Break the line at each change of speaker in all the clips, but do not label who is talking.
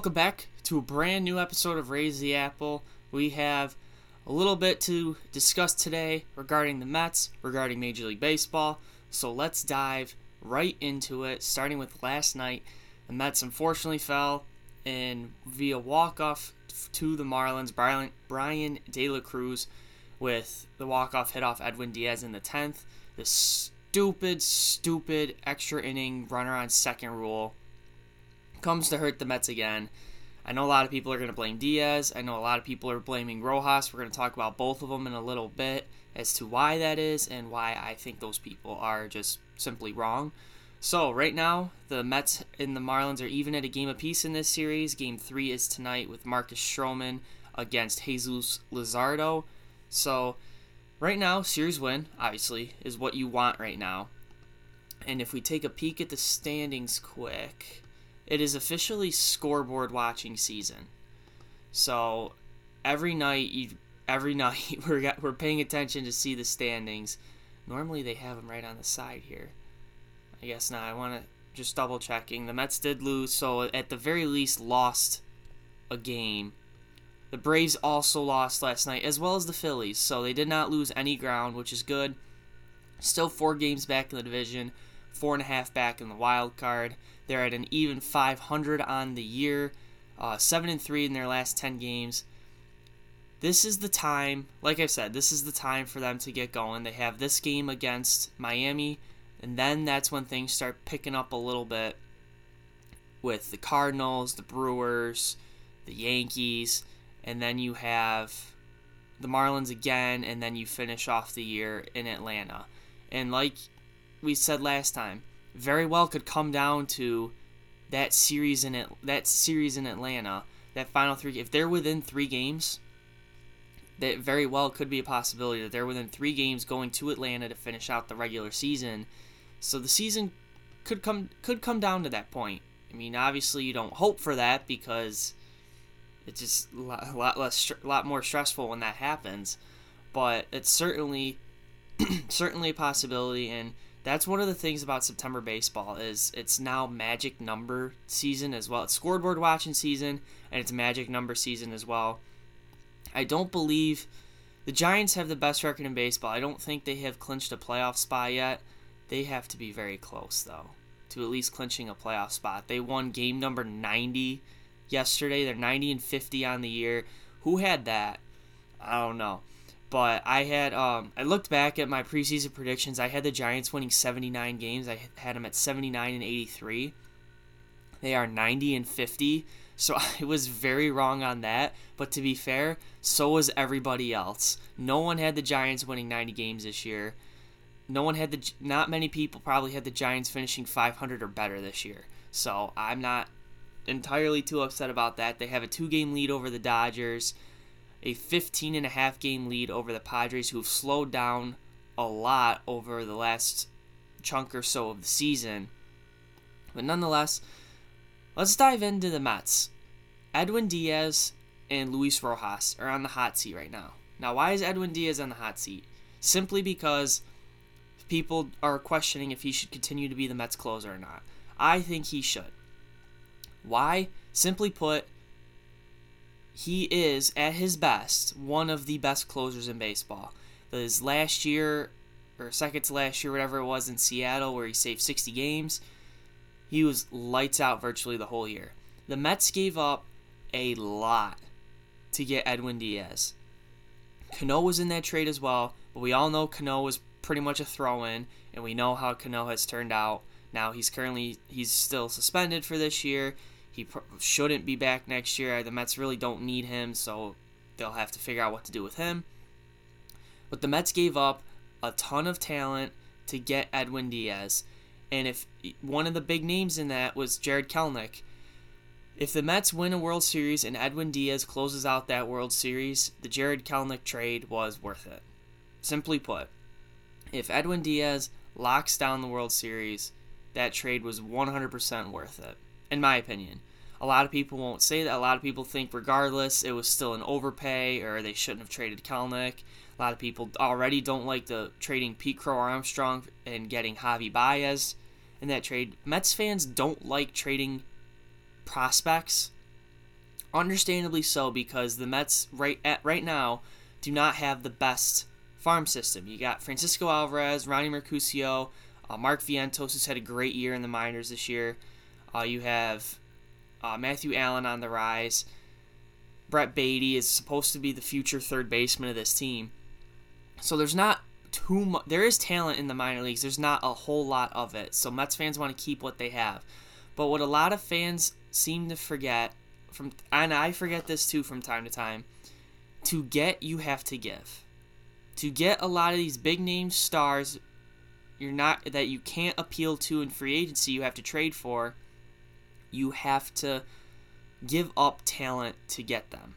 Welcome back to a brand new episode of Raise the Apple. We have a little bit to discuss today regarding the Mets, regarding Major League Baseball. So let's dive right into it, starting with last night. The Mets unfortunately fell in via walk-off to the Marlins. Brian, Bryan De La Cruz with the walk-off hit off Edwin Diaz in the 10th. The stupid, stupid extra inning runner on second rule comes to hurt the Mets again. I know a lot of people are going to blame Diaz. I know a lot of people are blaming Rojas. We're going to talk about both of them in a little bit as to why that is and why I think those people are just simply wrong. So, right now, the Mets and the Marlins are even at a game apiece in this series. Game three is tonight with Marcus Stroman against Jesus Luzardo. So, right now, series win, obviously, is what you want right now. And if we take a peek at the standings quick, it is officially scoreboard watching season. So every night you every night we're we're paying attention to see the standings. Normally they have them right on the side here. I guess not. I want to just double checking. The Mets did lose, so at the very least lost a game. The Braves also lost last night, as well as the Phillies, so they did not lose any ground, which is good. Still four games back in the division, four and a half back in the wild card. They're at an even 500 on the year, uh, seven and three in their last 10 games. This is the time, like I said, this is the time for them to get going. They have this game against Miami, and then that's when things start picking up a little bit with the Cardinals, the Brewers, the Yankees, and then you have the Marlins again, and then you finish off the year in Atlanta. And like we said last time, very well could come down to that series in it, that series in Atlanta, that final three. If they're within three games, that very well could be a possibility that they're within three games going to Atlanta to finish out the regular season. So the season could come could come down to that point. I mean, obviously you don't hope for that because it's just a lot, a lot less, a lot more stressful when that happens. But it's certainly certainly a possibility and that's one of the things about September baseball is it's now magic number season as well. It's scoreboard watching season and it's magic number season as well. I don't believe the Giants have the best record in baseball. I don't think they have clinched a playoff spot yet. They have to be very close though to at least clinching a playoff spot. They won game number 90 yesterday. They're 90 and 50 on the year. Who had that? I don't know. But I had um, I looked back at my preseason predictions. I had the Giants winning 79 games. I had them at 79 and 83. They are 90 and 50. So I was very wrong on that. But to be fair, so was everybody else. No one had the Giants winning 90 games this year. No one had the not many people probably had the Giants finishing 500 or better this year. So I'm not entirely too upset about that. They have a two-game lead over the Dodgers a 15 and a half game lead over the Padres, who have slowed down a lot over the last chunk or so of the season. But nonetheless, let's dive into the Mets. Edwin Diaz and Luis Rojas are on the hot seat right now. Now, why is Edwin Diaz on the hot seat? Simply because people are questioning if he should continue to be the Mets closer or not. I think he should. Why? Simply put, he is at his best one of the best closers in baseball. His last year or second to last year, whatever it was in Seattle, where he saved 60 games, he was lights out virtually the whole year. The Mets gave up a lot to get Edwin Diaz. Cano was in that trade as well, but we all know Cano was pretty much a throw-in, and we know how Cano has turned out. Now he's currently he's still suspended for this year. He pr- shouldn't be back next year. The Mets really don't need him, so they'll have to figure out what to do with him. But the Mets gave up a ton of talent to get Edwin Diaz. And if one of the big names in that was Jarred Kelenic, if the Mets win a World Series and Edwin Diaz closes out that World Series, the Jarred Kelenic trade was worth it. Simply put, if Edwin Diaz locks down the World Series, that trade was 100% worth it in my opinion. A lot of people won't say that. A lot of people think, regardless, it was still an overpay or they shouldn't have traded Kelenic. A lot of people already don't like the trading Pete Crow Armstrong and getting Javi Baez in that trade. Mets fans don't like trading prospects Understandably so, because the Mets right at right now do not have the best farm system. You got Francisco Alvarez, Ronny Mauricio, uh, Mark Vientos, who's had a great year in the minors this year. Uh, you have uh, Matthew Allan on the rise. Brett Baty is supposed to be the future third baseman of this team. So there's not too much. There is talent in the minor leagues. There's not a whole lot of it. So Mets fans want to keep what they have. But what a lot of fans seem to forget from, and I forget this too from time to time, to get you have to give. To get a lot of these big name stars, you're not that you can't appeal to in free agency. You have to trade for. You have to give up talent to get them.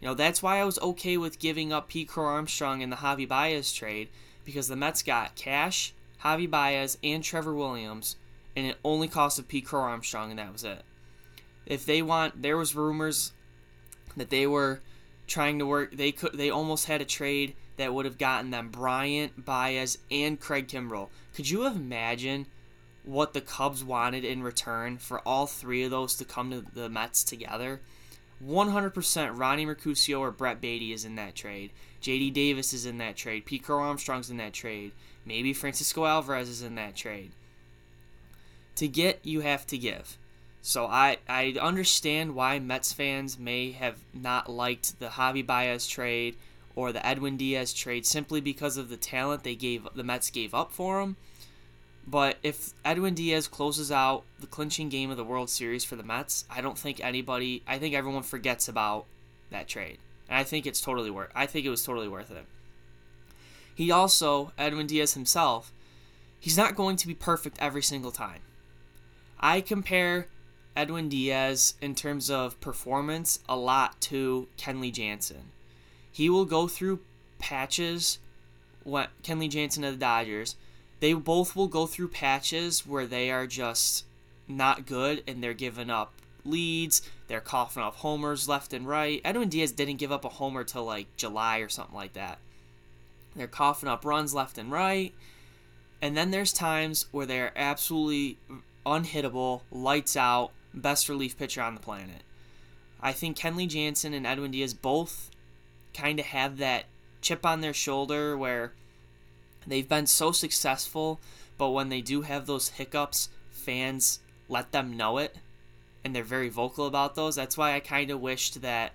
You know, that's why I was okay with giving up Pete Crow Armstrong in the Javi Baez trade because the Mets got cash, Javi Baez, and Trevor Williams, and it only cost costed Pete Crow Armstrong, and that was it. If they want, there was rumors that they were trying to work. They could. They almost had a trade that would have gotten them Bryant, Baez, and Craig Kimbrel. Could you imagine what the Cubs wanted in return for all three of those to come to the Mets together? 100% Ronny Mauricio or Brett Baty is in that trade. JD Davis is in that trade. Pete Crow Armstrong's in that trade. Maybe Francisco Alvarez is in that trade. To get, you have to give. So I, I understand why Mets fans may have not liked the Javi Baez trade or the Edwin Diaz trade simply because of the talent they gave the Mets gave up for him. But if Edwin Diaz closes out the clinching game of the World Series for the Mets, I don't think anybody, I think everyone forgets about that trade. And I think it's totally worth I think it was totally worth it. He also, Edwin Diaz himself, he's not going to be perfect every single time. I compare Edwin Diaz in terms of performance a lot to Kenley Jansen. He will go through patches what Kenley Jansen of the Dodgers they both will go through patches where they are just not good and they're giving up leads. They're coughing off homers left and right. Edwin Diaz didn't give up a homer till like July or something like that. They're coughing up runs left and right. And then there's times where they're absolutely unhittable, lights out, best relief pitcher on the planet. I think Kenley Jansen and Edwin Diaz both kind of have that chip on their shoulder where They've been so successful, but when they do have those hiccups, fans let them know it, and they're very vocal about those. That's why I kind of wished that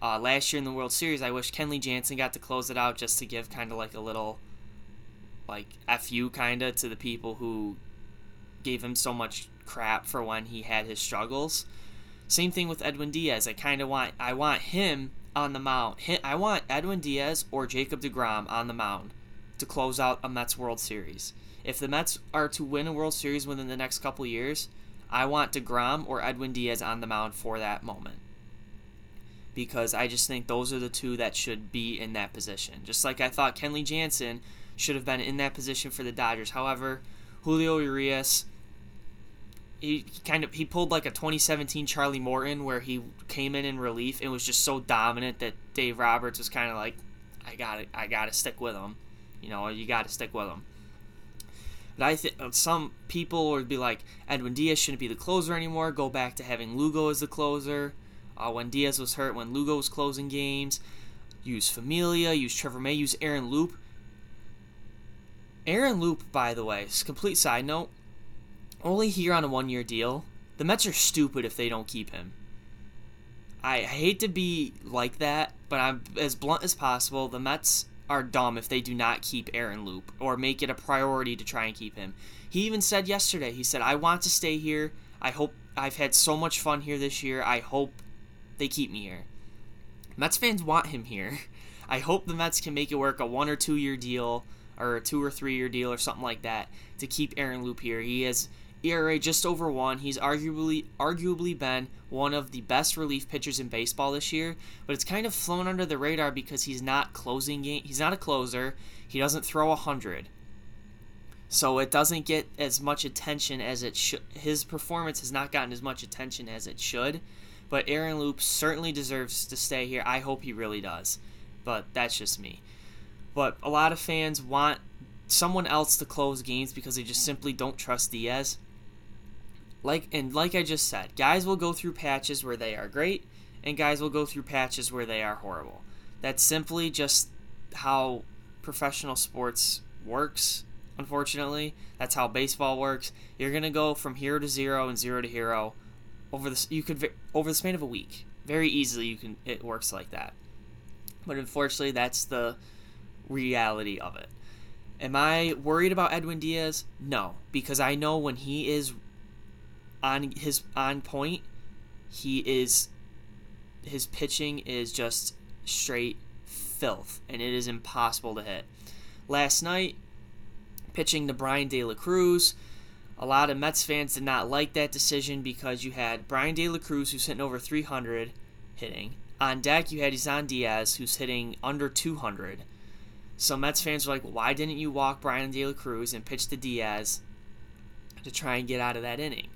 uh, last year in the World Series, I wish Kenley Jansen got to close it out just to give kind of like a little, like, fu kind of to the people who gave him so much crap for when he had his struggles. Same thing with Edwin Diaz. I kind of want I want him on the mound. I want Edwin Diaz or Jacob DeGrom on the mound to close out a Mets World Series. If the Mets are to win a World Series within the next couple years, I want DeGrom or Edwin Diaz on the mound for that moment. Because I just think those are the two that should be in that position. Just like I thought Kenley Jansen should have been in that position for the Dodgers. However, Julio Urias, he kind of he pulled like a 2017 Charlie Morton where he came in in relief and was just so dominant that Dave Roberts was kind of like, I got to I got to stick with him. You know, you got to stick with them. But I think uh, some people would be like, Edwin Diaz shouldn't be the closer anymore. Go back to having Lugo as the closer. Uh, when Diaz was hurt, when Lugo was closing games, use Familia, use Trevor May, use Aaron Loup. Aaron Loup, by the way, complete side note, only here on a one-year deal. The Mets are stupid if they don't keep him. I hate to be like that, but I'm as blunt as possible. The Mets are dumb if they do not keep Aaron Loup or make it a priority to try and keep him. He even said yesterday, he said, I want to stay here. I hope I've had so much fun here this year. I hope they keep me here. Mets fans want him here. I hope the Mets can make it work a one or two year deal or a two or three year deal or something like that to keep Aaron Loup here. He has ERA just over one. He's arguably arguably been one of the best relief pitchers in baseball this year, but it's kind of flown under the radar because he's not closing game. He's not a closer. He doesn't throw a hundred, so it doesn't get as much attention as it should. His performance has not gotten as much attention as it should. But Aaron Loup certainly deserves to stay here. I hope he really does, but that's just me. But a lot of fans want someone else to close games because they just simply don't trust Diaz like and like I just said, guys will go through patches where they are great and guys will go through patches where they are horrible. That's simply just how professional sports works. Unfortunately, that's how baseball works. You're gonna go from hero to zero and zero to hero over the you could over the span of a week very easily. You can it works like that, but unfortunately, that's the reality of it. Am I worried about Edwin Diaz? No, because I know when he is on his on point, he is his pitching is just straight filth and it is impossible to hit. Last night, pitching to Bryan De La Cruz, a lot of Mets fans did not like that decision because you had Bryan De La Cruz who's hitting over 300 hitting. On deck, you had Isan Diaz who's hitting under 200. So Mets fans were like, why didn't you walk Bryan De La Cruz and pitch to Diaz to try and get out of that inning?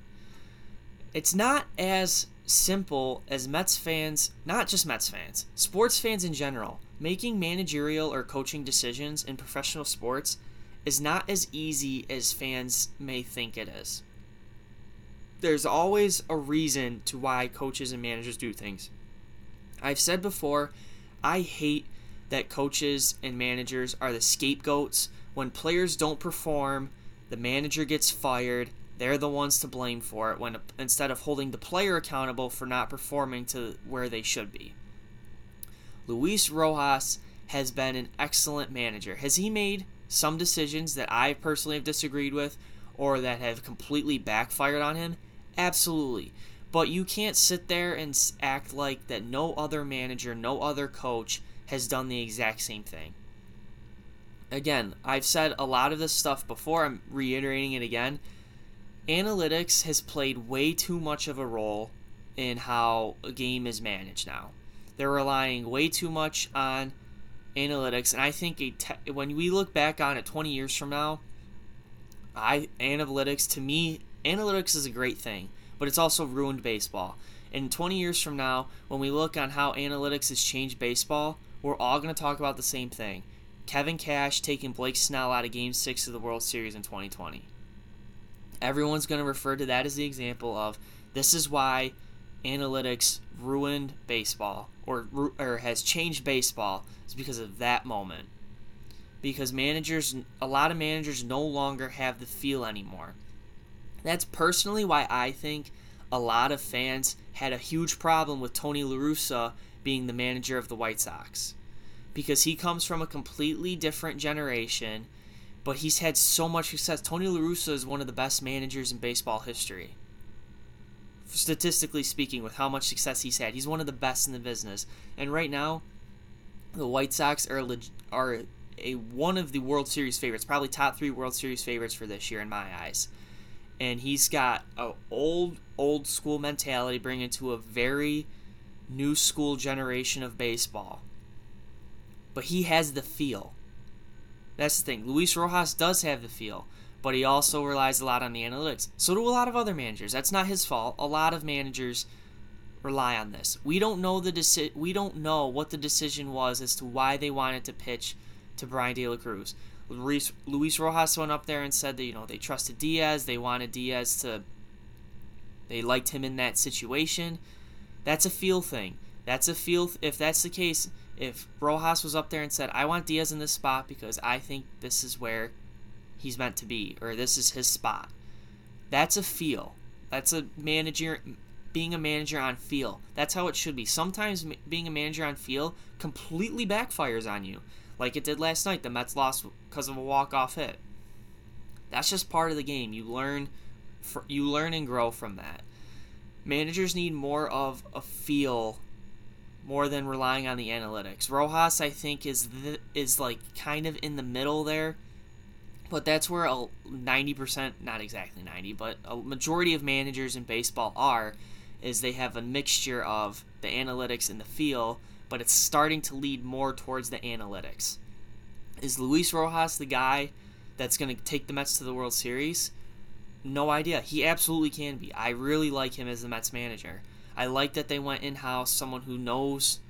It's not as simple as Mets fans, not just Mets fans, sports fans in general, making managerial or coaching decisions in professional sports is not as easy as fans may think it is. There's always a reason to why coaches and managers do things. I've said before, I hate that coaches and managers are the scapegoats. When players don't perform, the manager gets fired. They're the ones to blame for it when instead of holding the player accountable for not performing to where they should be. Luis Rojas has been an excellent manager. Has he made some decisions that I personally have disagreed with or that have completely backfired on him? Absolutely. But you can't sit there and act like that no other manager, no other coach has done the exact same thing. Again, I've said a lot of this stuff before, I'm reiterating it again. Analytics has played way too much of a role in how a game is managed now. They're relying way too much on analytics, and I think te- when we look back on it 20 years from now, I analytics to me, analytics is a great thing, but it's also ruined baseball. And 20 years from now, when we look on how analytics has changed baseball, we're all going to talk about the same thing. Kevin Cash taking Blake Snell out of Game 6 of the World Series in 2020. Everyone's going to refer to that as the example of this is why analytics ruined baseball or, or has changed baseball is because of that moment. Because managers, a lot of managers no longer have the feel anymore. That's personally why I think a lot of fans had a huge problem with Tony La Russa being the manager of the White Sox because he comes from a completely different generation, but he's had so much success. Tony La Russa is one of the best managers in baseball history. Statistically speaking, with how much success he's had, he's one of the best in the business. And right now, the White Sox are leg- are a one of the World Series favorites, probably top three World Series favorites for this year in my eyes. And he's got a old old school mentality, bringing to a very new school generation of baseball. But he has the feel. That's the thing. Luis Rojas does have the feel, but he also relies a lot on the analytics. So do a lot of other managers. That's not his fault. A lot of managers rely on this. We don't know the deci- we don't know what the decision was as to why they wanted to pitch to Bryan De La Cruz. Luis, Luis Rojas went up there and said that you know they trusted Diaz, they wanted Diaz to they liked him in that situation. That's a feel thing. That's a feel. Th- if that's the case, if Rojas was up there and said, "I want Diaz in this spot because I think this is where he's meant to be, or this is his spot," that's a feel. That's a manager being a manager on feel. That's how it should be. Sometimes being a manager on feel completely backfires on you, like it did last night. The Mets lost because of a walk-off hit. That's just part of the game. You learn, you learn and grow from that managers need more of a feel more than relying on the analytics. Rojas, I think, is the, is like kind of in the middle there, but that's where a ninety percent, not exactly ninety, but a majority of managers in baseball are, is they have a mixture of the analytics and the feel, but it's starting to lead more towards the analytics. Is Luis Rojas the guy that's going to take the Mets to the World Series? no idea. He absolutely can be. I really like him as the Mets manager. I like that they went in house, someone who knows,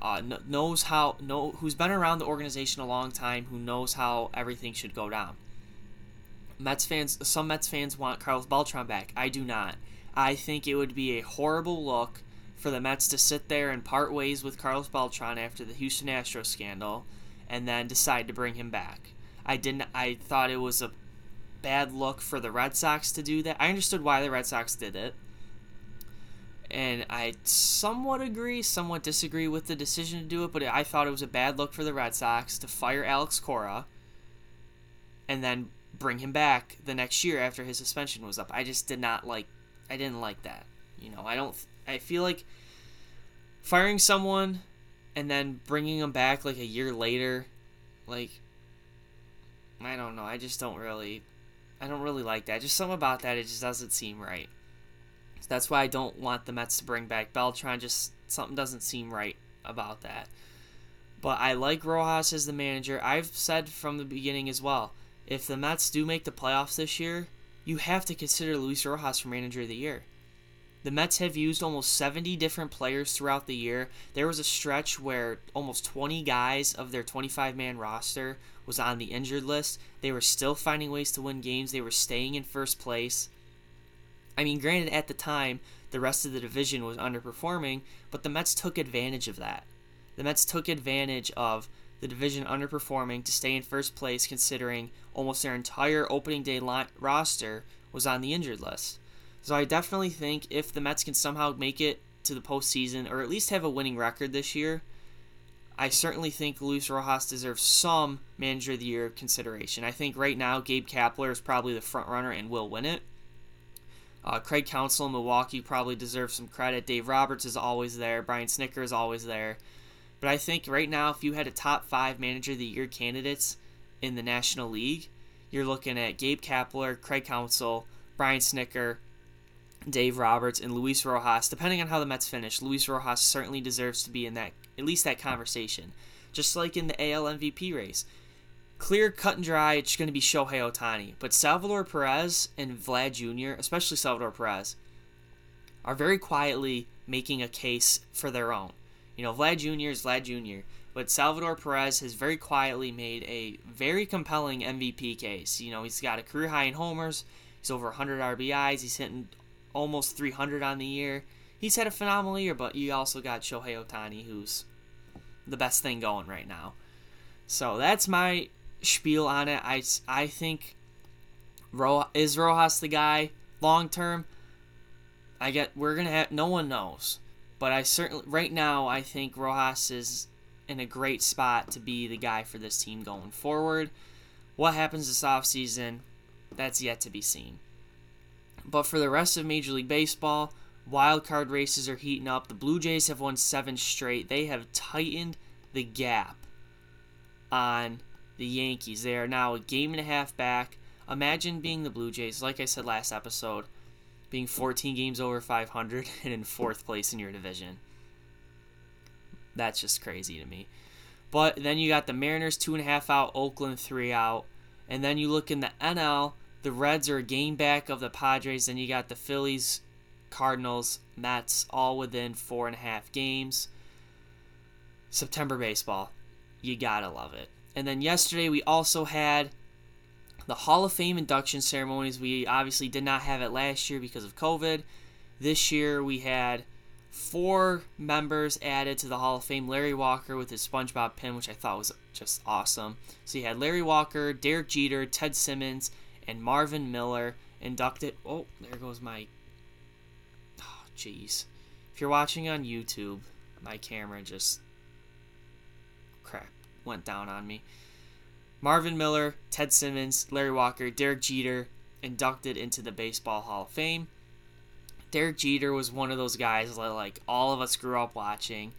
uh, knows how, know who's been around the organization a long time, who knows how everything should go down. Mets fans, some Mets fans want Carlos Beltran back. I do not. I think it would be a horrible look for the Mets to sit there and part ways with Carlos Beltran after the Houston Astros scandal and then decide to bring him back. I didn't I thought it was a bad look for the Red Sox to do that. I understood why the Red Sox did it. And I somewhat agree, somewhat disagree with the decision to do it, but I thought it was a bad look for the Red Sox to fire Alex Cora and then bring him back the next year after his suspension was up. I just did not like I didn't like that. You know, I don't I feel like firing someone and then bringing them back like a year later like I don't know. I just don't really I don't really like that. Just something about that it just doesn't seem right. So that's why I don't want the Mets to bring back Beltran. Just something doesn't seem right about that. But I like Rojas as the manager. I've said from the beginning as well. If the Mets do make the playoffs this year, you have to consider Luis Rojas for manager of the year. The Mets have used almost 70 different players throughout the year. There was a stretch where almost 20 guys of their 25 man roster was on the injured list. They were still finding ways to win games. They were staying in first place. I mean, granted, at the time, the rest of the division was underperforming, but the Mets took advantage of that. The Mets took advantage of the division underperforming to stay in first place, considering almost their entire opening day roster was on the injured list. So I definitely think if the Mets can somehow make it to the postseason, or at least have a winning record this year, I certainly think Luis Rojas deserves some Manager of the Year consideration. I think right now Gabe Kapler is probably the front runner and will win it. Uh, Craig Counsell in Milwaukee probably deserves some credit. Dave Roberts is always there. Brian Snitker is always there. But I think right now, if you had a top five Manager of the Year candidates in the National League, you're looking at Gabe Kapler, Craig Counsell, Brian Snitker, Dave Roberts, and Luis Rojas. Depending on how the Mets finish, Luis Rojas certainly deserves to be in that at least that conversation. Just like in the AL MVP race, clear, cut and dry. It's going to be Shohei Ohtani. but Salvador Perez and Vlad Jr., especially Salvador Perez, are very quietly making a case for their own. You know, Vlad Jr. is Vlad Jr., but Salvador Perez has very quietly made a very compelling MVP case. You know, he's got a career high in homers. He's over 100 RBIs. He's hitting almost 300 on the year. He's had a phenomenal year, but you also got Shohei Ohtani, who's the best thing going right now. So that's my spiel on it. I, I think Ro, is Rojas the guy long term? I get we're gonna have no one knows, but I certainly right now I think Rojas is in a great spot to be the guy for this team going forward. What happens this offseason, that's yet to be seen. But for the rest of Major League Baseball, wild card races are heating up. The Blue Jays have won seven straight. They have tightened the gap on the Yankees. They are now a game and a half back. Imagine being the Blue Jays, like I said last episode, being 14 games over 500 and in fourth place in your division. That's just crazy to me. But then you got the Mariners two and a half out, Oakland three out. And then you look in the NL, the Reds are a game back of the Padres. Then you got the Phillies, Cardinals, Mets, all within four and a half games. September baseball, you gotta love it. And then yesterday we also had the Hall of Fame induction ceremonies. We obviously did not have it last year because of COVID. This year we had four members added to the Hall of Fame. Larry Walker with his SpongeBob pin, which I thought was just awesome. So you had Larry Walker, Derek Jeter, Ted Simmons, and Marvin Miller inducted. Oh, there goes my. Oh, jeez. If you're watching on YouTube, my camera just. Went down on me. Marvin Miller, Ted Simmons, Larry Walker, Derek Jeter inducted into the Baseball Hall of Fame. Derek Jeter was one of those guys that like all of us grew up watching,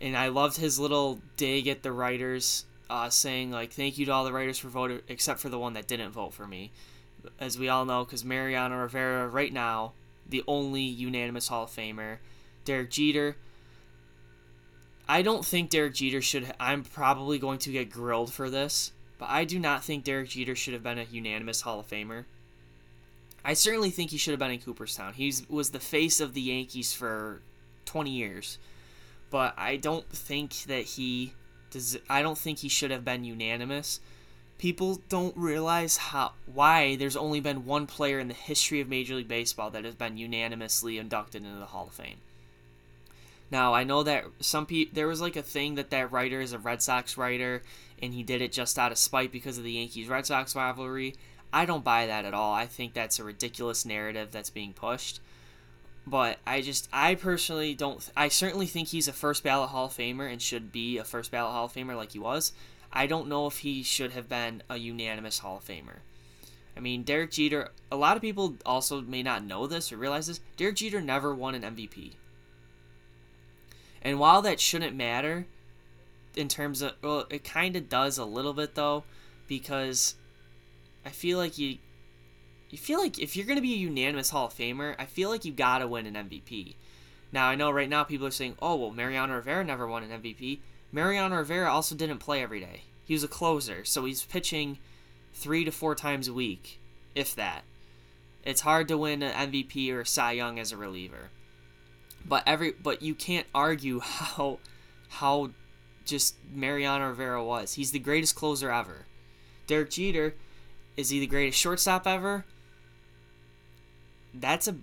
and I loved his little dig at the writers uh, saying like thank you to all the writers for voting except for the one that didn't vote for me as we all know because mariano rivera right now the only unanimous hall of famer derek jeter i don't think derek jeter should i'm probably going to get grilled for this but i do not think derek jeter should have been a unanimous hall of famer i certainly think he should have been in cooperstown he was the face of the yankees for 20 years but i don't think that he does I don't think he should have been unanimous. People don't realize how why there's only been one player in the history of Major League Baseball that has been unanimously inducted into the Hall of Fame. Now I know that some people there was like a thing that that writer is a Red Sox writer, and he did it just out of spite because of the Yankees Red Sox rivalry. I don't buy that at all. I think that's a ridiculous narrative that's being pushed. But I just, I personally don't. I certainly think he's a first ballot Hall of Famer and should be a first ballot Hall of Famer like he was. I don't know if he should have been a unanimous Hall of Famer. I mean, Derek Jeter, a lot of people also may not know this or realize this. Derek Jeter never won an MVP. And while that shouldn't matter in terms of, well, it kind of does a little bit though, because I feel like you, you feel like if you're going to be a unanimous Hall of Famer, I feel like you got to win an MVP. Now, I know right now people are saying, oh, well, Mariano Rivera never won an MVP. Mariano Rivera also didn't play every day. He was a closer, so he's pitching three to four times a week, if that. It's hard to win an MVP or Cy Young as a reliever. But every but you can't argue how how just Mariano Rivera was. He's the greatest closer ever. Derek Jeter is he the greatest shortstop ever? That's a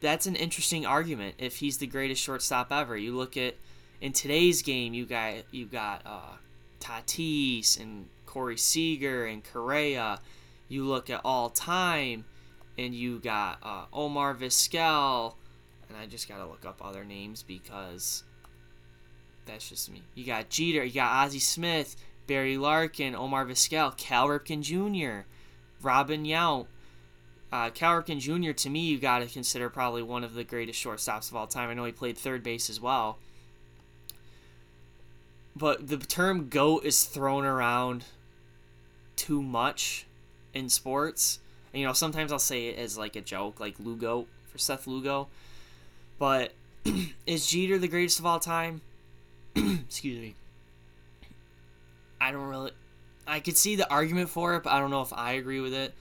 that's an interesting argument if he's the greatest shortstop ever. You look at in today's game, you got you got uh, Tatis and Corey Seager and Correa. You look at all time, and you got uh, Omar Vizquel, and I just gotta look up other names because that's just me. You got Jeter, you got Ozzie Smith, Barry Larkin, Omar Vizquel, Cal Ripken Jr., Robin Yount. Uh, Cal Ripken Jr. to me, you got to consider probably one of the greatest shortstops of all time. I know he played third base as well but the term goat is thrown around too much in sports. And, you know, sometimes I'll say it as like a joke, like Lugo for Seth Lugo. But is Jeter the greatest of all time? Excuse me. I don't really. I could see the argument for it, but I don't know if I agree with it.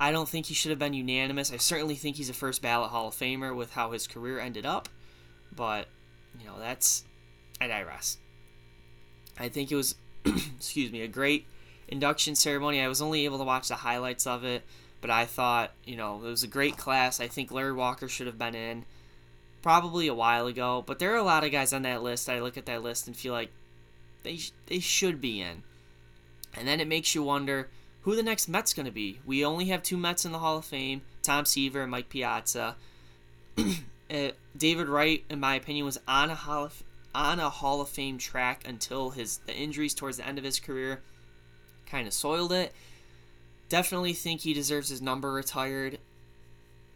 I don't think he should have been unanimous. I certainly think he's a first ballot Hall of Famer with how his career ended up. But, you know, that's. I digress. I think it was, excuse me, a great induction ceremony. I was only able to watch the highlights of it, but I thought, you know, it was a great class. I think Larry Walker should have been in probably a while ago, but there are a lot of guys on that list. I look at that list and feel like they they should be in. And then it makes you wonder who the next Met's going to be. We only have two Mets in the Hall of Fame, Tom Seaver and Mike Piazza. uh, David Wright, in my opinion, was on a Hall of on a Hall of Fame track until his the injuries towards the end of his career kind of soiled it. Definitely think he deserves his number retired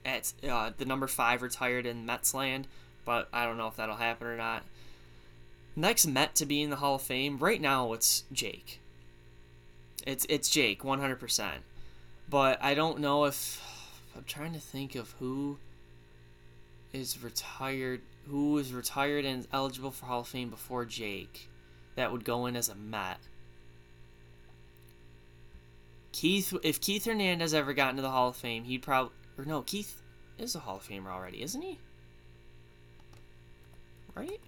at uh, the number five retired in Mets land, but I don't know if that'll happen or not. Next Met to be in the Hall of Fame right now it's Jake. It's it's Jake 100%. But I don't know if I'm trying to think of who is retired who is retired and eligible for Hall of Fame before Jake that would go in as a Met. Keith, if Keith Hernandez ever got into the Hall of Fame, he'd probably, or no, Keith is a Hall of Famer already, isn't he? Right?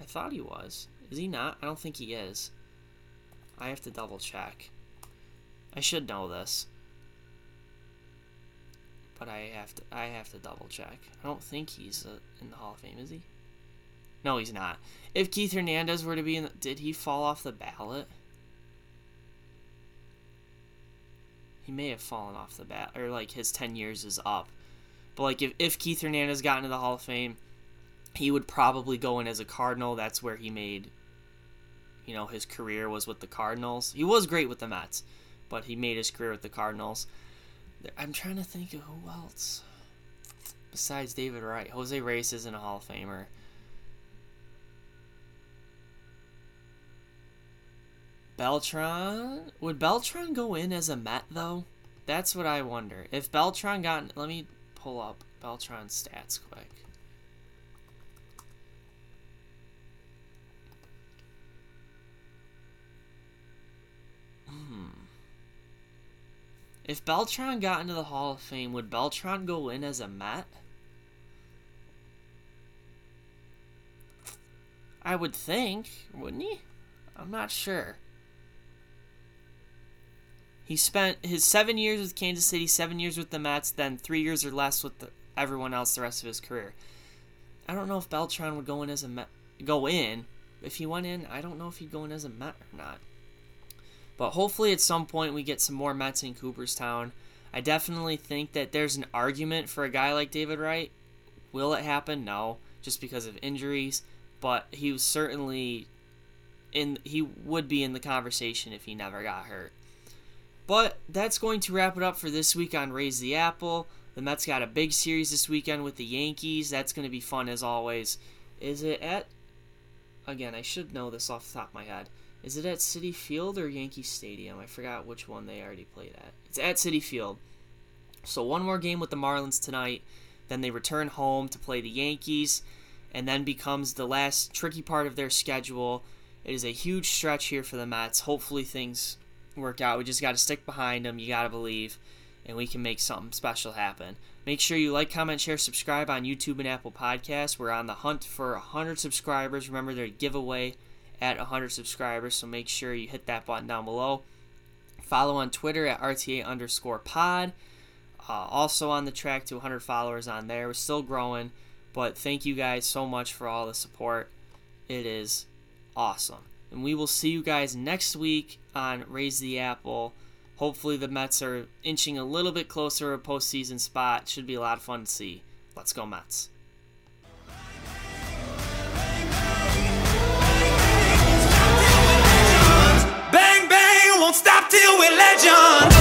I thought he was. Is he not? I don't think he is. I have to double check. I should know this but I have to I have to double check. I don't think he's uh, in the Hall of Fame, is he? No, he's not. If Keith Hernandez were to be in, the, did he fall off the ballot? He may have fallen off the bat, or like his ten years is up. But like if if Keith Hernandez got into the Hall of Fame, he would probably go in as a Cardinal. That's where he made. You know, his career was with the Cardinals. He was great with the Mets, but he made his career with the Cardinals. I'm trying to think of who else besides David Wright. Jose Reyes isn't a Hall of Famer. Beltran would Beltran go in as a Met though? That's what I wonder. If Beltran got, let me pull up Beltran's stats quick. Hmm. If Beltran got into the Hall of Fame, would Beltran go in as a Met? I would think, wouldn't he? I'm not sure. He spent his seven years with Kansas City, seven years with the Mets, then three years or less with the, everyone else the rest of his career. I don't know if Beltran would go in as a Met. go in. If he went in, I don't know if he'd go in as a Met or not. But hopefully, at some point, we get some more Mets in Cooperstown. I definitely think that there's an argument for a guy like David Wright. Will it happen? No, just because of injuries. But he was certainly in. He would be in the conversation if he never got hurt. But that's going to wrap it up for this week on Raise the Apple. The Mets got a big series this weekend with the Yankees. That's going to be fun as always. Is it at. Again, I should know this off the top of my head. Is it at Citi Field or Yankee Stadium? I forgot which one they already played at. It's at Citi Field. So one more game with the Marlins tonight. Then they return home to play the Yankees, and then becomes the last tricky part of their schedule. It is a huge stretch here for the Mets. Hopefully things work out. We just got to stick behind them. You got to believe, and we can make something special happen. Make sure you like, comment, share, subscribe on YouTube and Apple Podcasts. We're on the hunt for 100 subscribers. Remember, their giveaway at 100 subscribers, so make sure you hit that button down below. Follow on Twitter at RTA underscore pod. Uh, also on the track to 100 followers on there. We're still growing, but thank you guys so much for all the support. It is awesome. And we will see you guys next week on Raise the Apple. Hopefully, the Mets are inching a little bit closer to a postseason spot. Should be a lot of fun to see. Let's go, Mets.
Bang, bang, won't stop till we're legends.